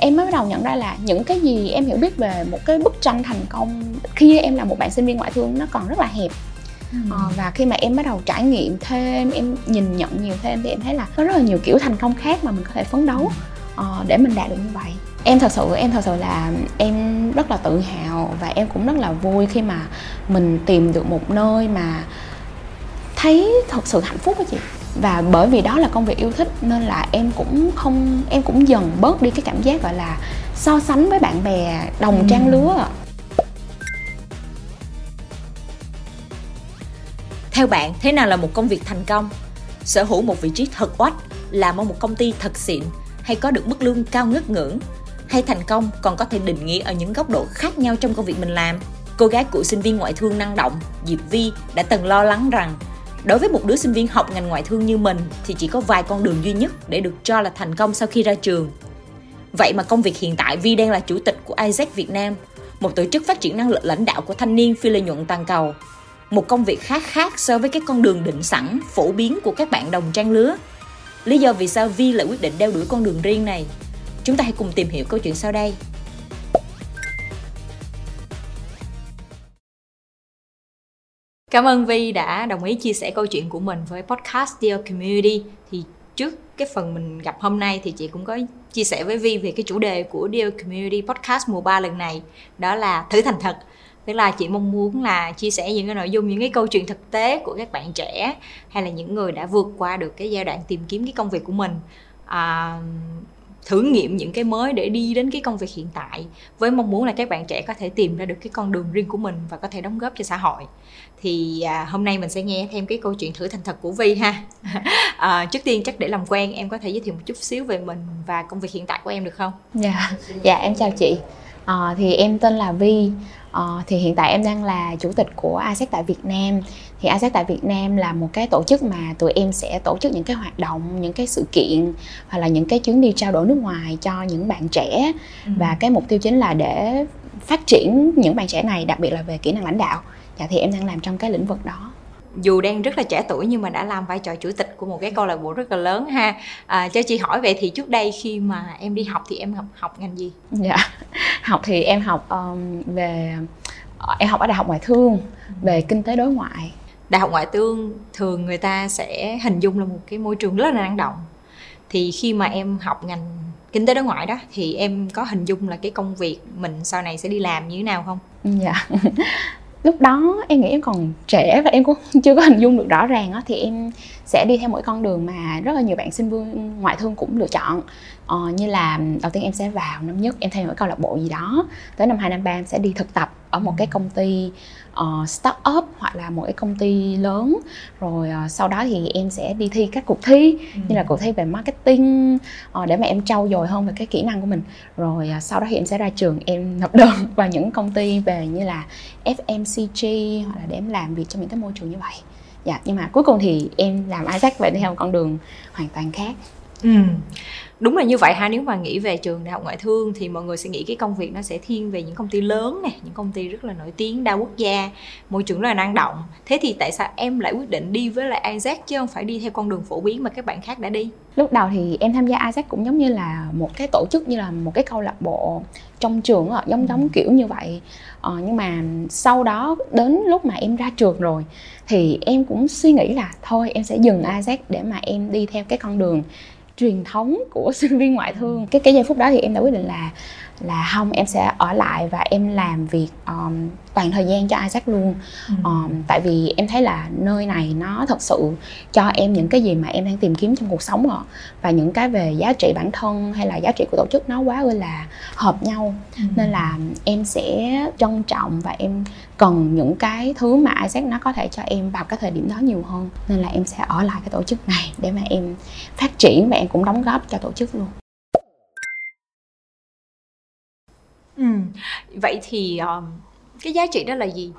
em mới bắt đầu nhận ra là những cái gì em hiểu biết về một cái bức tranh thành công khi em là một bạn sinh viên ngoại thương nó còn rất là hẹp. Ừ. Ờ, và khi mà em bắt đầu trải nghiệm thêm em nhìn nhận nhiều thêm thì em thấy là có rất là nhiều kiểu thành công khác mà mình có thể phấn đấu uh, để mình đạt được như vậy. Em thật sự em thật sự là em rất là tự hào và em cũng rất là vui khi mà mình tìm được một nơi mà thấy thật sự hạnh phúc đó chị và bởi vì đó là công việc yêu thích nên là em cũng không em cũng dần bớt đi cái cảm giác gọi là so sánh với bạn bè đồng ừ. trang lứa Theo bạn, thế nào là một công việc thành công? Sở hữu một vị trí thật oách, làm ở một công ty thật xịn hay có được mức lương cao ngất ngưỡng? Hay thành công còn có thể định nghĩa ở những góc độ khác nhau trong công việc mình làm? Cô gái của sinh viên ngoại thương năng động, Diệp Vi đã từng lo lắng rằng Đối với một đứa sinh viên học ngành ngoại thương như mình thì chỉ có vài con đường duy nhất để được cho là thành công sau khi ra trường. Vậy mà công việc hiện tại Vi đang là chủ tịch của Isaac Việt Nam, một tổ chức phát triển năng lượng lãnh đạo của thanh niên phi lợi nhuận toàn cầu. Một công việc khác khác so với cái con đường định sẵn phổ biến của các bạn đồng trang lứa. Lý do vì sao vi lại quyết định đeo đuổi con đường riêng này? Chúng ta hãy cùng tìm hiểu câu chuyện sau đây. Cảm ơn Vi đã đồng ý chia sẻ câu chuyện của mình với podcast Dear Community. Thì trước cái phần mình gặp hôm nay thì chị cũng có chia sẻ với Vi về cái chủ đề của Dear Community podcast mùa 3 lần này. Đó là thử thành thật tức là chị mong muốn là chia sẻ những cái nội dung những cái câu chuyện thực tế của các bạn trẻ hay là những người đã vượt qua được cái giai đoạn tìm kiếm cái công việc của mình à, thử nghiệm những cái mới để đi đến cái công việc hiện tại với mong muốn là các bạn trẻ có thể tìm ra được cái con đường riêng của mình và có thể đóng góp cho xã hội. Thì à, hôm nay mình sẽ nghe thêm cái câu chuyện thử thành thật của Vi ha. À, trước tiên chắc để làm quen em có thể giới thiệu một chút xíu về mình và công việc hiện tại của em được không? Dạ. Dạ em chào chị. À, thì em tên là Vi. À, thì hiện tại em đang là chủ tịch của ASEC tại Việt Nam thì ASEC tại Việt Nam là một cái tổ chức mà tụi em sẽ tổ chức những cái hoạt động những cái sự kiện hoặc là những cái chuyến đi trao đổi nước ngoài cho những bạn trẻ. Ừ. và cái mục tiêu chính là để phát triển những bạn trẻ này đặc biệt là về kỹ năng lãnh đạo. Dạ thì em đang làm trong cái lĩnh vực đó. Dù đang rất là trẻ tuổi nhưng mà đã làm vai trò chủ tịch của một cái câu lạc bộ rất là lớn ha. À, cho chị hỏi vậy thì trước đây khi mà em đi học thì em học học ngành gì? Dạ. Học thì em học um, về em học ở đại học ngoại thương về kinh tế đối ngoại đại học ngoại thương thường người ta sẽ hình dung là một cái môi trường rất là năng động. Thì khi mà em học ngành kinh tế đối ngoại đó thì em có hình dung là cái công việc mình sau này sẽ đi làm như thế nào không? Dạ. Lúc đó em nghĩ em còn trẻ và em cũng chưa có hình dung được rõ ràng á thì em sẽ đi theo mỗi con đường mà rất là nhiều bạn sinh viên ngoại thương cũng lựa chọn. Ờ, như là đầu tiên em sẽ vào năm nhất em theo một câu lạc bộ gì đó. Tới năm hai năm ba em sẽ đi thực tập ở một cái công ty uh, start up hoặc là một cái công ty lớn. Rồi uh, sau đó thì em sẽ đi thi các cuộc thi ừ. như là cuộc thi về marketing uh, để mà em trau dồi hơn về cái kỹ năng của mình. Rồi uh, sau đó thì em sẽ ra trường em nộp đơn vào những công ty về như là FMCG hoặc là để em làm việc trong những cái môi trường như vậy. Dạ nhưng mà cuối cùng thì em làm Isaac vậy theo một con đường hoàn toàn khác. Ừ đúng là như vậy ha nếu mà nghĩ về trường đại học ngoại thương thì mọi người sẽ nghĩ cái công việc nó sẽ thiên về những công ty lớn nè những công ty rất là nổi tiếng đa quốc gia môi trường rất là năng động. Thế thì tại sao em lại quyết định đi với lại Isaac chứ không phải đi theo con đường phổ biến mà các bạn khác đã đi? Lúc đầu thì em tham gia Isaac cũng giống như là một cái tổ chức như là một cái câu lạc bộ trong trường giống giống ừ. kiểu như vậy. Ờ, nhưng mà sau đó đến lúc mà em ra trường rồi thì em cũng suy nghĩ là thôi em sẽ dừng Isaac để mà em đi theo cái con đường truyền thống của sinh viên ngoại thương. Cái cái giây phút đó thì em đã quyết định là là không em sẽ ở lại và em làm việc um, toàn thời gian cho Isaac luôn. Ừ. um, tại vì em thấy là nơi này nó thật sự cho em những cái gì mà em đang tìm kiếm trong cuộc sống rồi và những cái về giá trị bản thân hay là giá trị của tổ chức nó quá là hợp nhau. Ừ. nên là em sẽ trân trọng và em cần những cái thứ mà Isaac nó có thể cho em vào cái thời điểm đó nhiều hơn. Nên là em sẽ ở lại cái tổ chức này để mà em phát triển và em cũng đóng góp cho tổ chức luôn ừ. vậy thì um, cái giá trị đó là gì?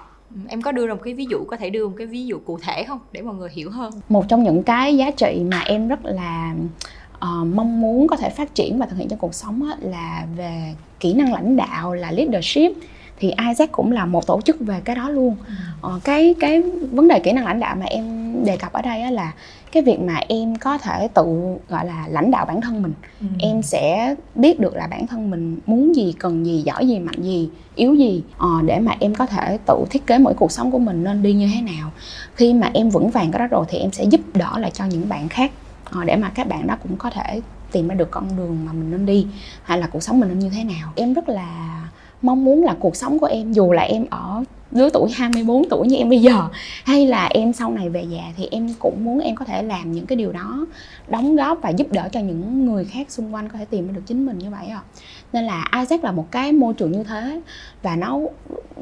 Em có đưa ra một cái ví dụ có thể đưa một cái ví dụ cụ thể không? Để mọi người hiểu hơn. Một trong những cái giá trị mà em rất là uh, mong muốn có thể phát triển và thực hiện trong cuộc sống á, là về kỹ năng lãnh đạo là leadership. Thì Isaac cũng là một tổ chức về cái đó luôn. Ừ. ờ, cái cái vấn đề kỹ năng lãnh đạo mà em đề cập ở đây á là cái việc mà em có thể tự gọi là lãnh đạo bản thân mình. Ừ. em sẽ biết được là bản thân mình muốn gì cần gì giỏi gì mạnh gì yếu gì ờ, để mà em có thể tự thiết kế mỗi cuộc sống của mình nên đi như thế nào. Khi mà em vững vàng cái đó rồi thì em sẽ giúp đỡ lại cho những bạn khác ờ, để mà các bạn đó cũng có thể tìm ra được con đường mà mình nên đi hay là cuộc sống mình nên như thế nào. Em rất là mong muốn là cuộc sống của em dù là em ở lứa tuổi 24 tuổi như em bây giờ. Hay là em sau này về già thì em cũng muốn em có thể làm những cái điều đó, đóng góp và giúp đỡ cho những người khác xung quanh có thể tìm được chính mình như vậy ạ. Nên là Isaac là một cái môi trường như thế và nó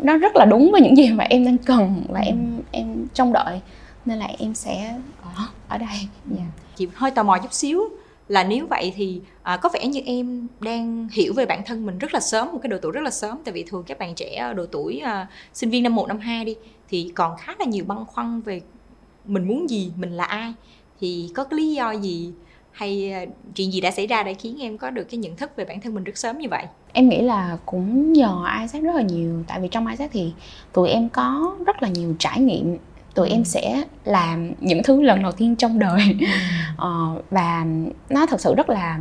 nó rất là đúng với những gì mà em đang cần và em em trông đợi. Nên là em sẽ ở ở đây. Yeah. Chị hơi tò mò chút xíu là nếu vậy thì à, có vẻ như em đang hiểu về bản thân mình rất là sớm một cái độ tuổi rất là sớm. Tại vì thường các bạn trẻ độ tuổi à, sinh viên năm 1, năm 2 đi thì còn khá là nhiều băn khoăn về mình muốn gì mình là ai. Thì có cái lý do gì hay à, chuyện gì đã xảy ra để khiến em có được cái nhận thức về bản thân mình rất sớm như vậy? Em nghĩ là cũng nhờ Isaac rất là nhiều. Tại vì trong Isaac thì tụi em có rất là nhiều trải nghiệm tụi em sẽ làm những thứ lần đầu tiên trong đời. Ờ, và nó thật sự rất là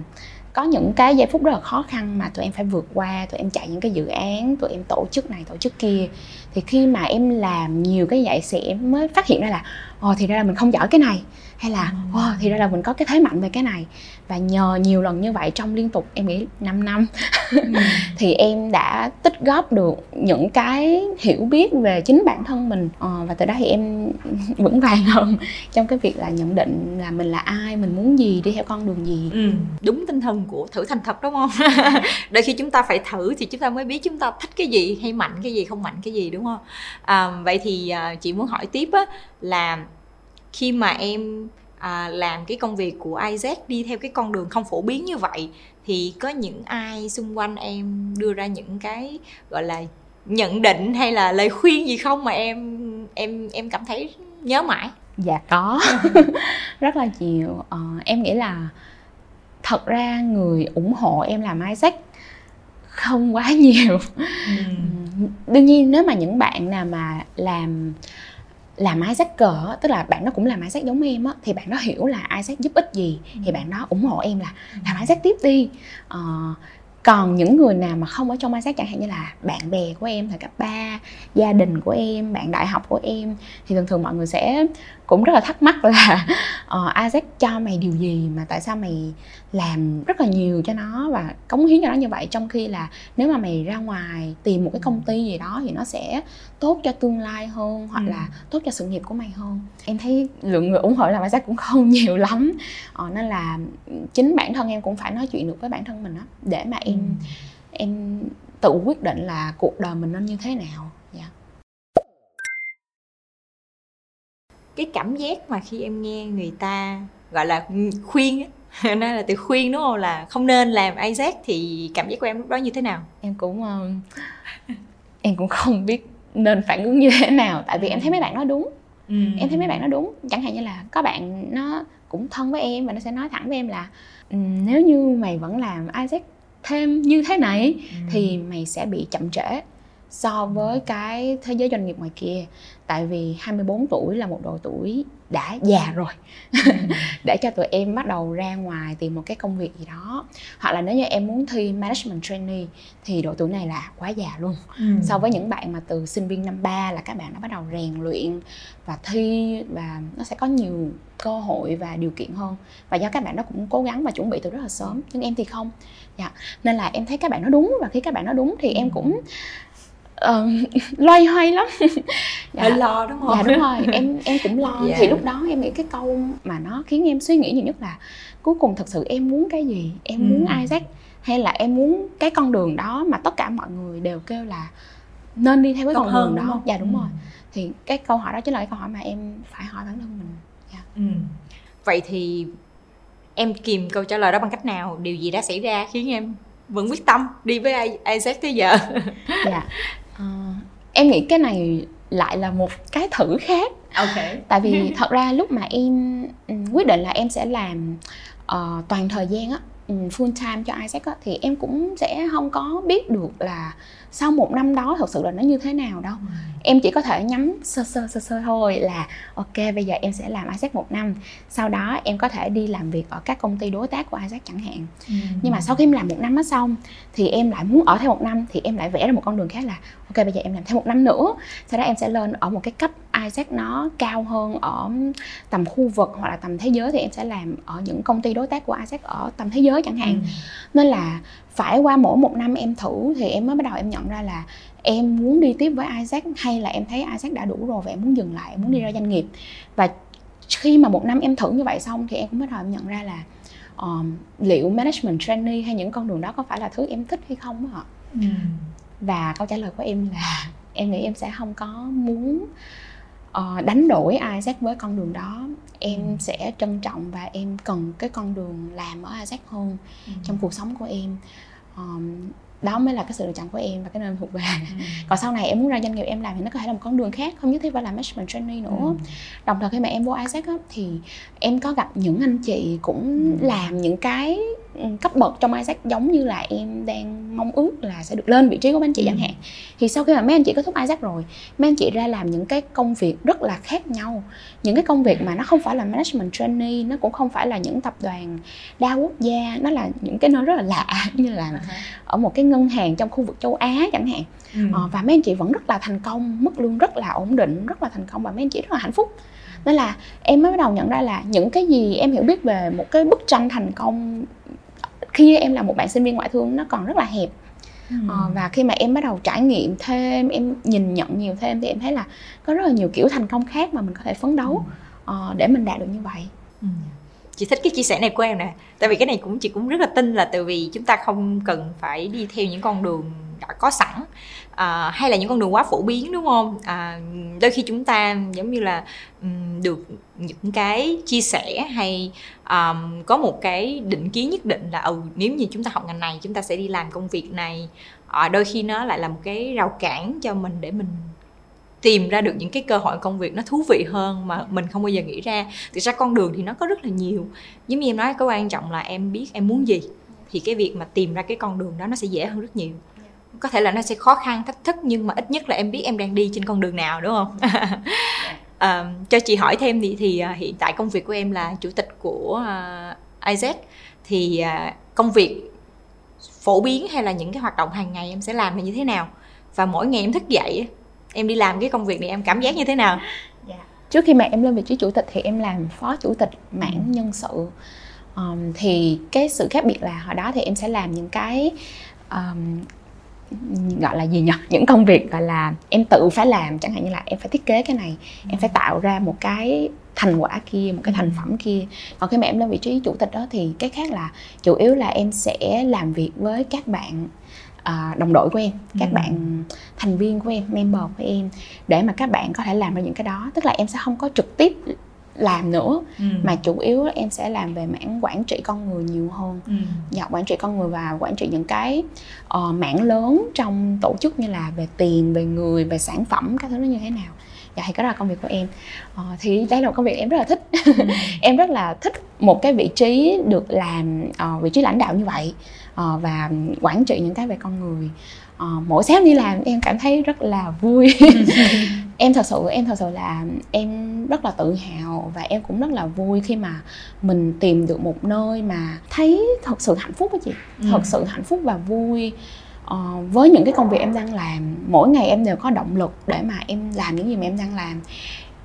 có những cái giây phút rất là khó khăn mà tụi em phải vượt qua tụi em chạy những cái dự án tụi em tổ chức này tổ chức kia thì khi mà em làm nhiều cái vậy thì em mới phát hiện ra là ồ thì ra là mình không giỏi cái này. Hay là ồ. thì ra là mình có cái thế mạnh về cái này. Và nhờ nhiều lần như vậy trong liên tục em nghĩ 5 năm ừ. thì em đã tích góp được những cái hiểu biết về chính bản thân mình. Ờ, và từ đó thì em vững vàng hơn trong cái việc là nhận định là mình là ai mình muốn gì đi theo con đường gì. Ừ, đúng tinh thần của thử thành thật đúng không? Đôi khi chúng ta phải thử thì chúng ta mới biết chúng ta thích cái gì hay mạnh cái gì không mạnh cái gì đúng không? À, vậy thì à, chị muốn hỏi tiếp á, là khi mà em à, làm cái công việc của Isaac đi theo cái con đường không phổ biến như vậy thì có những ai xung quanh em đưa ra những cái gọi là nhận định hay là lời khuyên gì không mà em em em cảm thấy nhớ mãi? Dạ có. Rất là nhiều. Ờ, em nghĩ là thật ra người ủng hộ em làm Isaac không quá nhiều. Ừ. đương nhiên nếu mà những bạn nào mà làm làm Isaac cờ tức là bạn đó cũng làm Isaac giống em á thì bạn đó hiểu là Isaac giúp ích gì thì ừ. bạn đó ủng hộ em là làm Isaac tiếp đi uh, còn những người nào mà không ở trong Isaac chẳng hạn như là bạn bè của em thời cấp 3 gia đình của em bạn đại học của em thì thường thường mọi người sẽ cũng rất là thắc mắc là uh, Isaac cho mày điều gì mà tại sao mày làm rất là nhiều cho nó và cống hiến cho nó như vậy trong khi là nếu mà mày ra ngoài tìm một cái công ty gì đó thì nó sẽ tốt cho tương lai hơn hoặc ừ. là tốt cho sự nghiệp của mày hơn em thấy lượng người ủng hộ làm Isaac cũng không nhiều lắm uh, nên là chính bản thân em cũng phải nói chuyện được với bản thân mình đó để mà em ừ. em tự quyết định là cuộc đời mình nên như thế nào cái cảm giác mà khi em nghe người ta gọi là khuyên á nói là từ khuyên đúng không? Là không nên làm Isaac thì cảm giác của em lúc đó như thế nào? Em cũng uh, em cũng không biết nên phản ứng như thế nào tại vì em thấy mấy bạn nói đúng. Ừ. em thấy mấy bạn nói đúng. Chẳng hạn như là có bạn nó cũng thân với em và nó sẽ nói thẳng với em là um, nếu như mày vẫn làm Isaac thêm như thế này ừ. thì mày sẽ bị chậm trễ so với cái thế giới doanh nghiệp ngoài kia. Tại vì 24 tuổi là một độ tuổi đã già rồi. Để cho tụi em bắt đầu ra ngoài tìm một cái công việc gì đó. Hoặc là nếu như em muốn thi management trainee thì độ tuổi này là quá già luôn. Ừ. so với những bạn mà từ sinh viên năm ba là các bạn đã bắt đầu rèn luyện và thi và nó sẽ có nhiều cơ hội và điều kiện hơn. Và do các bạn đó cũng cố gắng và chuẩn bị từ rất là sớm. Nhưng em thì không. Dạ. Nên là em thấy các bạn nói đúng và khi các bạn nói đúng thì em cũng uh, loay hoay lắm dạ. hơi lo đúng không dạ đúng rồi em em cũng lo dạ. thì lúc đó em nghĩ cái câu mà nó khiến em suy nghĩ nhiều nhất là cuối cùng thật sự em muốn cái gì em ừ. muốn Isaac hay là em muốn cái con đường đó mà tất cả mọi người đều kêu là nên đi theo cái Tốt con đường đó dạ đúng ừ. rồi thì cái câu hỏi đó chính là cái câu hỏi mà em phải hỏi bản thân mình dạ. ừ. vậy thì em kìm câu trả lời đó bằng cách nào điều gì đã xảy ra khiến em vẫn quyết tâm đi với Isaac tới giờ dạ uh, em nghĩ cái này lại là một cái thử khác okay. tại vì thật ra lúc mà em um, quyết định là em sẽ làm uh, toàn thời gian á ừ, full time cho Isaac á, thì em cũng sẽ không có biết được là sau một năm đó thật sự là nó như thế nào đâu ừ. em chỉ có thể nhắm sơ sơ sơ sơ thôi là ok bây giờ em sẽ làm Isaac một năm sau đó em có thể đi làm việc ở các công ty đối tác của Isaac chẳng hạn ừ. nhưng mà sau khi em làm một năm đó xong thì em lại muốn ở thêm một năm thì em lại vẽ ra một con đường khác là ok bây giờ em làm thêm một năm nữa sau đó em sẽ lên ở một cái cấp Isaac nó cao hơn ở tầm khu vực hoặc là tầm thế giới thì em sẽ làm ở những công ty đối tác của Isaac ở tầm thế giới chẳng hạn ừ. nên là phải qua mỗi một năm em thử thì em mới bắt đầu em nhận ra là em muốn đi tiếp với Isaac hay là em thấy Isaac đã đủ rồi và em muốn dừng lại em muốn đi ra doanh nghiệp và khi mà một năm em thử như vậy xong thì em cũng bắt đầu em nhận ra là um, liệu management trainee hay những con đường đó có phải là thứ em thích hay không hả ừ. và câu trả lời của em là em nghĩ em sẽ không có muốn uh, đánh đổi Isaac với con đường đó em ừ. sẽ trân trọng và em cần cái con đường làm ở Isaac hơn ừ. trong cuộc sống của em um, đó mới là cái sự lựa chọn của em và cái nơi em thuộc về ừ. còn sau này em muốn ra doanh nghiệp em làm thì nó có thể là một con đường khác không nhất thiết phải là management trainee nữa ừ. đồng thời khi mà em vô Isaac á, thì em có gặp những anh chị cũng ừ. làm những cái cấp bậc trong Isaac giống như là em đang mong ước là sẽ được lên vị trí của mấy anh chị ừ. chẳng hạn thì sau khi mà mấy anh chị kết thúc Isaac rồi mấy anh chị ra làm những cái công việc rất là khác nhau những cái công việc mà nó không phải là management trainee nó cũng không phải là những tập đoàn đa quốc gia nó là những cái nơi rất là lạ như là uh-huh. ở một cái ngân hàng trong khu vực châu Á chẳng hạn ừ. ờ, và mấy anh chị vẫn rất là thành công mức lương rất là ổn định rất là thành công và mấy anh chị rất là hạnh phúc nên là em mới bắt đầu nhận ra là những cái gì em hiểu biết về một cái bức tranh thành công khi em là một bạn sinh viên ngoại thương nó còn rất là hẹp Ừ. Ờ, và khi mà em bắt đầu trải nghiệm thêm em nhìn nhận nhiều thêm thì em thấy là có rất là nhiều kiểu thành công khác mà mình có thể phấn đấu ừ. ờ, để mình đạt được như vậy ừ chị thích cái chia sẻ này của em nè tại vì cái này cũng chị cũng rất là tin là từ vì chúng ta không cần phải đi theo những con đường đã có sẵn. À, hay là những con đường quá phổ biến đúng không? À, đôi khi chúng ta giống như là um, được những cái chia sẻ hay um, có một cái định kiến nhất định là ừ nếu như chúng ta học ngành này chúng ta sẽ đi làm công việc này. À, đôi khi nó lại là một cái rào cản cho mình để mình tìm ra được những cái cơ hội công việc nó thú vị hơn mà mình không bao giờ nghĩ ra. Thực ra con đường thì nó có rất là nhiều. Giống như em nói cái quan trọng là em biết em muốn gì. Thì cái việc mà tìm ra cái con đường đó nó sẽ dễ hơn rất nhiều có thể là nó sẽ khó khăn thách thức nhưng mà ít nhất là em biết em đang đi trên con đường nào đúng không à, cho chị hỏi thêm thì thì uh, hiện tại công việc của em là chủ tịch của uh, IZ thì uh, công việc phổ biến hay là những cái hoạt động hàng ngày em sẽ làm là như thế nào và mỗi ngày em thức dậy em đi làm cái công việc này em cảm giác như thế nào yeah. Dạ. trước khi mà em lên vị trí chủ tịch thì em làm phó chủ tịch mảng ừ. nhân sự um, thì cái sự khác biệt là hồi đó thì em sẽ làm những cái um, gọi là gì nhỉ những công việc gọi là em tự phải làm chẳng hạn như là em phải thiết kế cái này em phải tạo ra một cái thành quả kia một cái thành ừ. phẩm kia còn khi mà em lên vị trí chủ tịch đó thì cái khác là chủ yếu là em sẽ làm việc với các bạn à, đồng đội của em các ừ. bạn thành viên của em member của em để mà các bạn có thể làm ra những cái đó tức là em sẽ không có trực tiếp làm nữa. Ừ. mà chủ yếu em sẽ làm về mảng quản trị con người nhiều hơn. Ừ. dạ, quản trị con người và quản trị những cái uh, mảng lớn trong tổ chức như là về tiền về người về sản phẩm các thứ nó như thế nào. Dạ thì cái đó là công việc của em. Uh, thì đây là một công việc em rất là thích. Ừ. em rất là thích một cái vị trí được làm uh, vị trí lãnh đạo như vậy uh, và quản trị những cái về con người. Uh, mỗi sáng đi làm em cảm thấy rất là vui em thật sự em thật sự là em rất là tự hào và em cũng rất là vui khi mà mình tìm được một nơi mà thấy thật sự hạnh phúc á chị ừ. thật sự hạnh phúc và vui uh, với những cái công việc em đang làm mỗi ngày em đều có động lực để mà em làm những gì mà em đang làm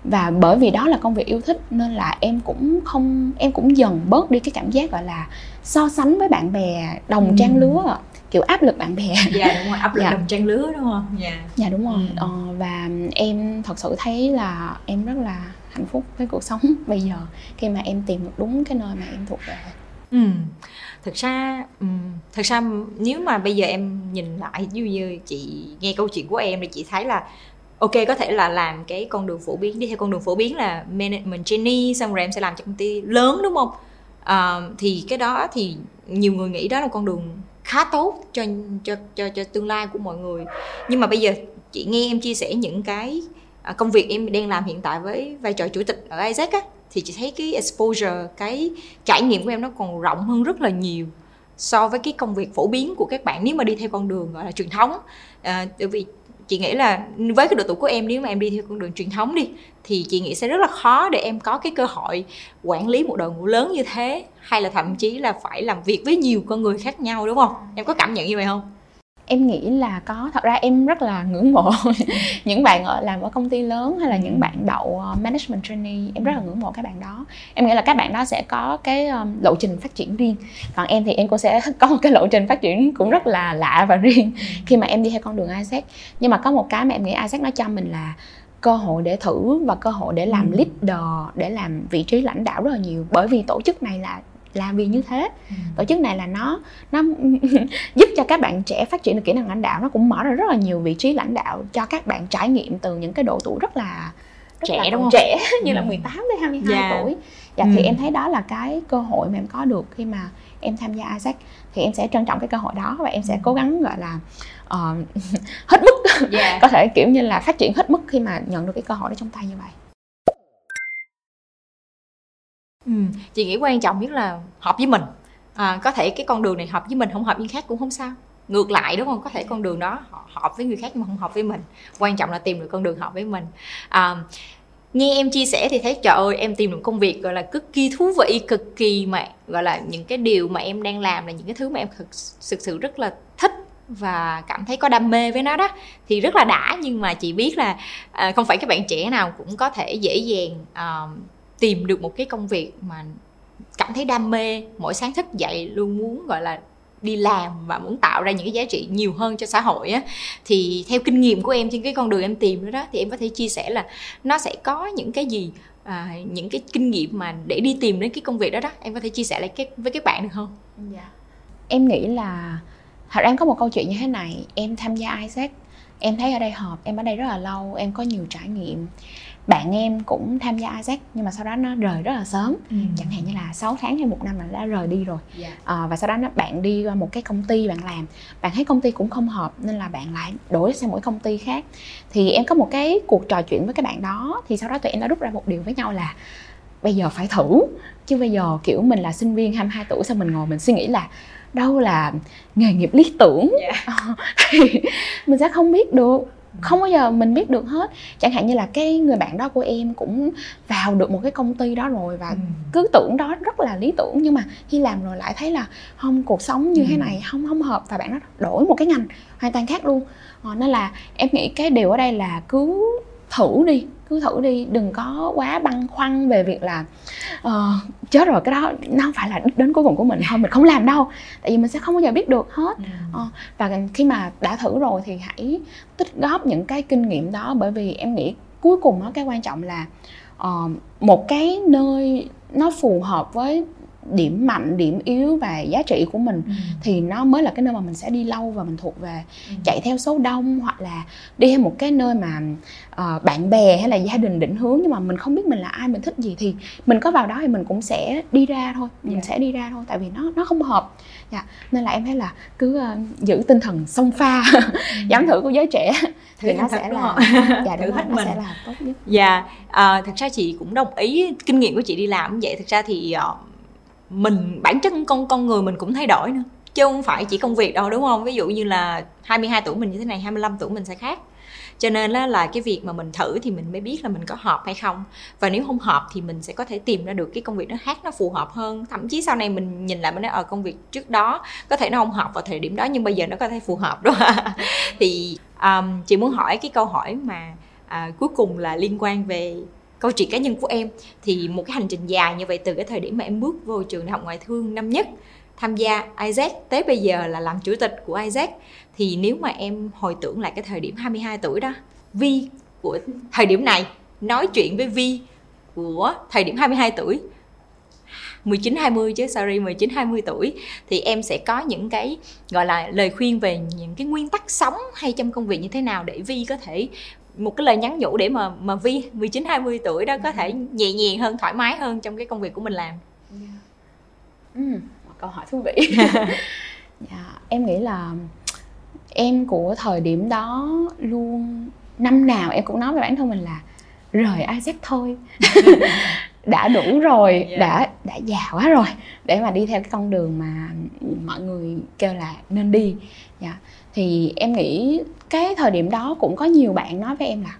và bởi vì đó là công việc yêu thích nên là em cũng không em cũng dần bớt đi cái cảm giác gọi là so sánh với bạn bè đồng ừ. trang lứa kiểu áp lực bạn bè. Dạ đúng rồi áp lực dạ. đồng trang lứa đúng không? Dạ. Dạ đúng rồi. Ừ. ờ, và em thật sự thấy là em rất là hạnh phúc với cuộc sống bây giờ khi mà em tìm được đúng cái nơi mà em thuộc về. Ừ. Thực ra um, thực ra nếu mà bây giờ em nhìn lại như như chị nghe câu chuyện của em thì chị thấy là ok có thể là làm cái con đường phổ biến đi theo con đường phổ biến là management trainee xong rồi em sẽ làm cho công ty lớn đúng không? Uh, thì cái đó thì nhiều người nghĩ đó là con đường khá tốt cho cho cho cho tương lai của mọi người. Nhưng mà bây giờ chị nghe em chia sẻ những cái à, công việc em đang làm hiện tại với vai trò chủ tịch ở Isaac á thì chị thấy cái exposure cái trải nghiệm của em nó còn rộng hơn rất là nhiều so với cái công việc phổ biến của các bạn nếu mà đi theo con đường gọi là truyền thống. À, bởi vì chị nghĩ là với cái độ tuổi của em, nếu mà em đi theo con đường truyền thống đi, thì chị nghĩ sẽ rất là khó để em có cái cơ hội quản lý một đội ngũ lớn như thế, hay là thậm chí là phải làm việc với nhiều con người khác nhau, đúng không? Em có cảm nhận như vậy không? Em nghĩ là có. Thật ra em rất là ngưỡng mộ những bạn ở làm ở công ty lớn hay là những bạn đậu ờ, management trainee. Em rất là ngưỡng mộ các bạn đó. Em nghĩ là các bạn đó sẽ có cái um, lộ trình phát triển riêng. Còn em thì em cũng sẽ có một cái lộ trình phát triển cũng rất là lạ và riêng khi mà em đi theo con đường Isaac. Nhưng mà có một cái mà em nghĩ Isaac nó cho mình là cơ hội để thử và cơ hội để làm leader để làm vị trí lãnh đạo rất là nhiều. Bởi vì tổ chức này là là vì như thế ừ. tổ chức này là nó nó giúp cho các bạn trẻ phát triển được kỹ năng lãnh đạo nó cũng mở ra rất là nhiều vị trí lãnh đạo cho các bạn trải nghiệm từ những cái độ tuổi rất là rất trẻ là đúng không trẻ như ừ. là 18 đến 22 yeah. tuổi dạ ừ. thì em thấy đó là cái cơ hội mà em có được khi mà em tham gia Isaac thì em sẽ trân trọng cái cơ hội đó và em sẽ cố gắng gọi là uh, hết mức yeah. có thể kiểu như là phát triển hết mức khi mà nhận được cái cơ hội đó trong tay như vậy Ừ, chị nghĩ quan trọng nhất là hợp với mình. À, có thể cái con đường này hợp với mình không hợp với khác cũng không sao. Ngược lại đúng không? Có thể con đường đó hợp với người khác nhưng mà không hợp với mình. Quan trọng là tìm được con đường hợp với mình. À, nghe em chia sẻ thì thấy trời ơi em tìm được công việc gọi là cực kỳ thú vị cực kỳ mà gọi là những cái điều mà em đang làm là những cái thứ mà em thực, thực sự rất là thích và cảm thấy có đam mê với nó đó. Thì rất là đã nhưng mà chị biết là à, không phải các bạn trẻ nào cũng có thể dễ dàng à, tìm được một cái công việc mà cảm thấy đam mê mỗi sáng thức dậy luôn muốn gọi là đi làm và muốn tạo ra những cái giá trị nhiều hơn cho xã hội á thì theo kinh nghiệm của em trên cái con đường em tìm đó, đó thì em có thể chia sẻ là nó sẽ có những cái gì à, những cái kinh nghiệm mà để đi tìm đến cái công việc đó đó em có thể chia sẻ lại cái, với các bạn được không? Dạ. Em nghĩ là thật ra em có một câu chuyện như thế này em tham gia Isaac em thấy ở đây hợp em ở đây rất là lâu em có nhiều trải nghiệm bạn em cũng tham gia Isaac nhưng mà sau đó nó rời rất là sớm ừ. chẳng hạn như là 6 tháng hay một năm là đã rời đi rồi yeah. Dạ. à, và sau đó nó bạn đi qua một cái công ty bạn làm bạn thấy công ty cũng không hợp nên là bạn lại đổi sang mỗi công ty khác thì em có một cái cuộc trò chuyện với cái bạn đó thì sau đó tụi em đã rút ra một điều với nhau là bây giờ phải thử chứ bây giờ kiểu mình là sinh viên 22 tuổi sao mình ngồi mình suy nghĩ là đâu là nghề nghiệp lý tưởng yeah. Dạ. thì mình sẽ không biết được không bao giờ mình biết được hết chẳng hạn như là cái người bạn đó của em cũng vào được một cái công ty đó rồi và ừ. cứ tưởng đó rất là lý tưởng nhưng mà khi làm rồi lại thấy là không cuộc sống như ừ. thế này không không hợp và bạn đó đổi một cái ngành hoàn toàn khác luôn à, nên là em nghĩ cái điều ở đây là cứ thử đi cứ thử đi đừng có quá băn khoăn về việc là uh, chết rồi cái đó nó không phải là đích đến cuối cùng của mình thôi mình không làm đâu tại vì mình sẽ không bao giờ biết được hết. Uh, và khi mà đã thử rồi thì hãy tích góp những cái kinh nghiệm đó bởi vì em nghĩ cuối cùng đó cái quan trọng là uh, một cái nơi nó phù hợp với điểm mạnh điểm yếu và giá trị của mình ừ. thì nó mới là cái nơi mà mình sẽ đi lâu và mình thuộc về ừ. chạy theo số đông hoặc là đi theo một cái nơi mà uh, bạn bè hay là gia đình định hướng nhưng mà mình không biết mình là ai mình thích gì thì mình có vào đó thì mình cũng sẽ đi ra thôi mình yeah. Dạ. sẽ đi ra thôi tại vì nó nó không hợp dạ. nên là em thấy là cứ uh, giữ tinh thần song pha ừ. dám thử của giới trẻ thì nó sẽ là dạ, thử hết mình sẽ là tốt nhất dạ uh, thật ra chị cũng đồng ý kinh nghiệm của chị đi làm vậy thật ra thì uh, mình bản chất con con người mình cũng thay đổi nữa. Chứ không phải chỉ công việc đâu đúng không? Ví dụ như là 22 tuổi mình như thế này 25 tuổi mình sẽ khác. Cho nên là, là cái việc mà mình thử thì mình mới biết là mình có hợp hay không. Và nếu không hợp thì mình sẽ có thể tìm ra được cái công việc nó khác nó phù hợp hơn. Thậm chí sau này mình nhìn lại mình nói ở ờ, công việc trước đó có thể nó không hợp vào thời điểm đó nhưng bây giờ nó có thể phù hợp đó. Thì um, chị muốn hỏi cái câu hỏi mà à, cuối cùng là liên quan về câu chuyện cá nhân của em thì một cái hành trình dài như vậy từ cái thời điểm mà em bước vô trường đại học ngoại thương năm nhất, tham gia Isaac tới bây giờ là làm chủ tịch của Isaac thì nếu mà em hồi tưởng lại cái thời điểm 22 tuổi đó, Vi của thời điểm này, nói chuyện với Vi của thời điểm 22 tuổi 19 20 chứ, sorry 19 20 tuổi, thì em sẽ có những cái, gọi là, lời khuyên về những cái nguyên tắc sống hay trong công việc như thế nào để Vi có thể một cái lời nhắn nhủ để mà mà Vi 19 20 tuổi đó có thể nhẹ nhàng hơn thoải mái hơn trong cái công việc của mình làm. Yeah. Ừ, một câu hỏi thú vị. yeah, dạ, em nghĩ là em của thời điểm đó luôn năm nào em cũng nói với bản thân mình là rời Isaac thôi đã đủ rồi Yeah. đã đã già quá rồi để mà đi theo cái con đường mà mọi người kêu là nên đi dạ thì em nghĩ cái thời điểm đó cũng có nhiều bạn nói với em là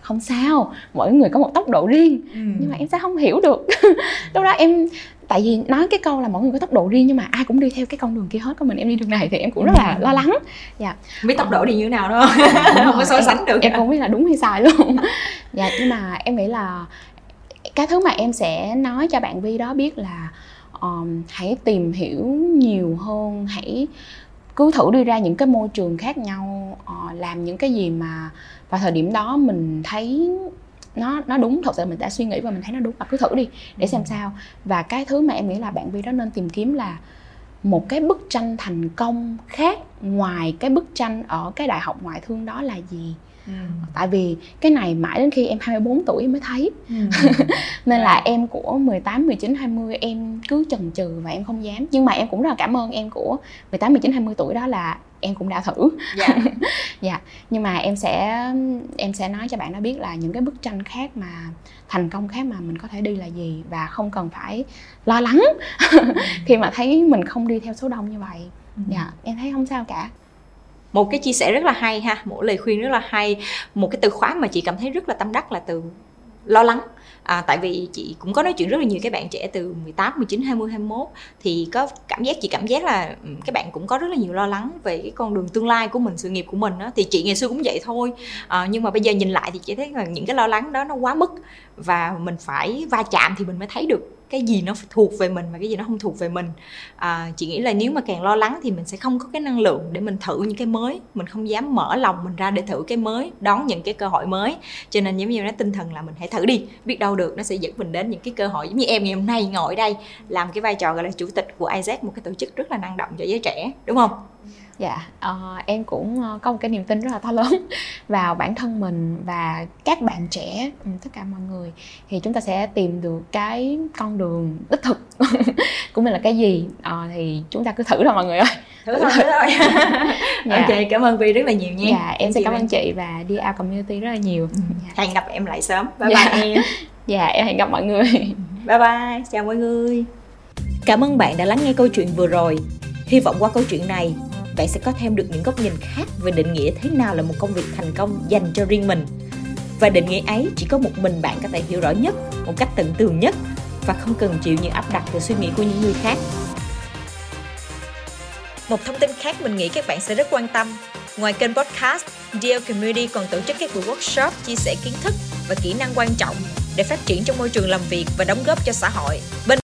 không sao mỗi người có một tốc độ riêng. Nhưng mà em sẽ không hiểu được. Lúc đó em tại vì nói cái câu là mỗi người có tốc độ riêng nhưng mà ai cũng đi theo cái con đường kia hết có mình em đi đường này thì em cũng rất là lo lắng. Dạ. Biết tốc độ đi như thế nào đó không có so sánh được. em không biết là đúng hay sai luôn. Dạ nhưng mà em nghĩ là cái thứ mà em sẽ nói cho bạn vi đó biết là um, hãy tìm hiểu nhiều hơn hãy cứ thử đi ra những cái môi trường khác nhau ờ, làm những cái gì mà vào thời điểm đó mình thấy nó nó đúng thật sự mình đã suy nghĩ và mình thấy nó đúng. Và cứ thử đi để xem sao. Và cái thứ mà em nghĩ là bạn vi đó nên tìm kiếm là một cái bức tranh thành công khác ngoài cái bức tranh ở cái đại học ngoại thương đó là gì? Tại vì cái này mãi đến khi em 24 tuổi em mới thấy. Nên là em của 18, 19, 20 em cứ chần chừ và em không dám. Nhưng mà em cũng rất là cảm ơn em của 18, 19, 20 tuổi đó là em cũng đã thử. Dạ. Dạ nhưng mà em sẽ em sẽ nói cho bạn đó biết là những cái bức tranh khác mà thành công khác mà mình có thể đi là gì và không cần phải lo lắng. Khi mà thấy mình không đi theo số đông như vậy. Dạ em thấy không sao cả. Một cái chia sẻ rất là hay ha một lời khuyên rất là hay một cái từ khóa mà chị cảm thấy rất là tâm đắc là từ lo lắng à, tại vì chị cũng có nói chuyện rất là nhiều các bạn trẻ từ 18, 19, 20, 21 thì có cảm giác chị cảm giác là ừ, các bạn cũng có rất là nhiều lo lắng về cái con đường tương lai của mình sự nghiệp của mình đó thì chị ngày xưa cũng vậy thôi. À, nhưng mà bây giờ nhìn lại thì chị thấy là những cái lo lắng đó nó quá mức và mình phải va chạm thì mình mới thấy được cái gì nó thuộc về mình và cái gì nó không thuộc về mình. À, chị nghĩ là nếu mà càng lo lắng thì mình sẽ không có cái năng lượng để mình thử những cái mới. Mình không dám mở lòng mình ra để thử cái mới đón những cái cơ hội mới. Cho nên giống như nói tinh thần là mình hãy thử đi. Biết đâu được nó sẽ dẫn mình đến những cái cơ hội. Giống như em ngày hôm nay ngồi ở đây làm cái vai trò gọi là chủ tịch của Isaac một cái tổ chức rất là năng động cho giới trẻ đúng không? Dạ, ờ, em cũng ờ, có một cái niềm tin rất là to lớn vào bản thân mình và các bạn trẻ, ừ, tất cả mọi người thì chúng ta sẽ tìm được cái con đường đích thực của mình là cái gì Ờ, thì chúng ta cứ thử thôi mọi người ơi. thử thôi thử thôi Dạ. ok cảm ơn Vi rất là nhiều nha Dạ, em sẽ Chị cảm ơn chị và đi out community rất là nhiều. Dạ. hẹn gặp em lại sớm bye Dạ. bye em Dạ, em hẹn gặp mọi người. Bye bye, chào mọi người. Cảm ơn bạn đã lắng nghe câu chuyện vừa rồi. Hy vọng qua câu chuyện này, bạn sẽ có thêm được những góc nhìn khác về định nghĩa thế nào là một công việc thành công dành cho riêng mình. Và định nghĩa ấy chỉ có một mình bạn có thể hiểu rõ nhất, một cách tận tường nhất và không cần chịu những áp đặt từ suy nghĩ của những người khác. Một thông tin khác mình nghĩ các bạn sẽ rất quan tâm. Ngoài kênh podcast, Deal Community còn tổ chức các buổi workshop chia sẻ kiến thức và kỹ năng quan trọng để phát triển trong môi trường làm việc và đóng góp cho xã hội. Bên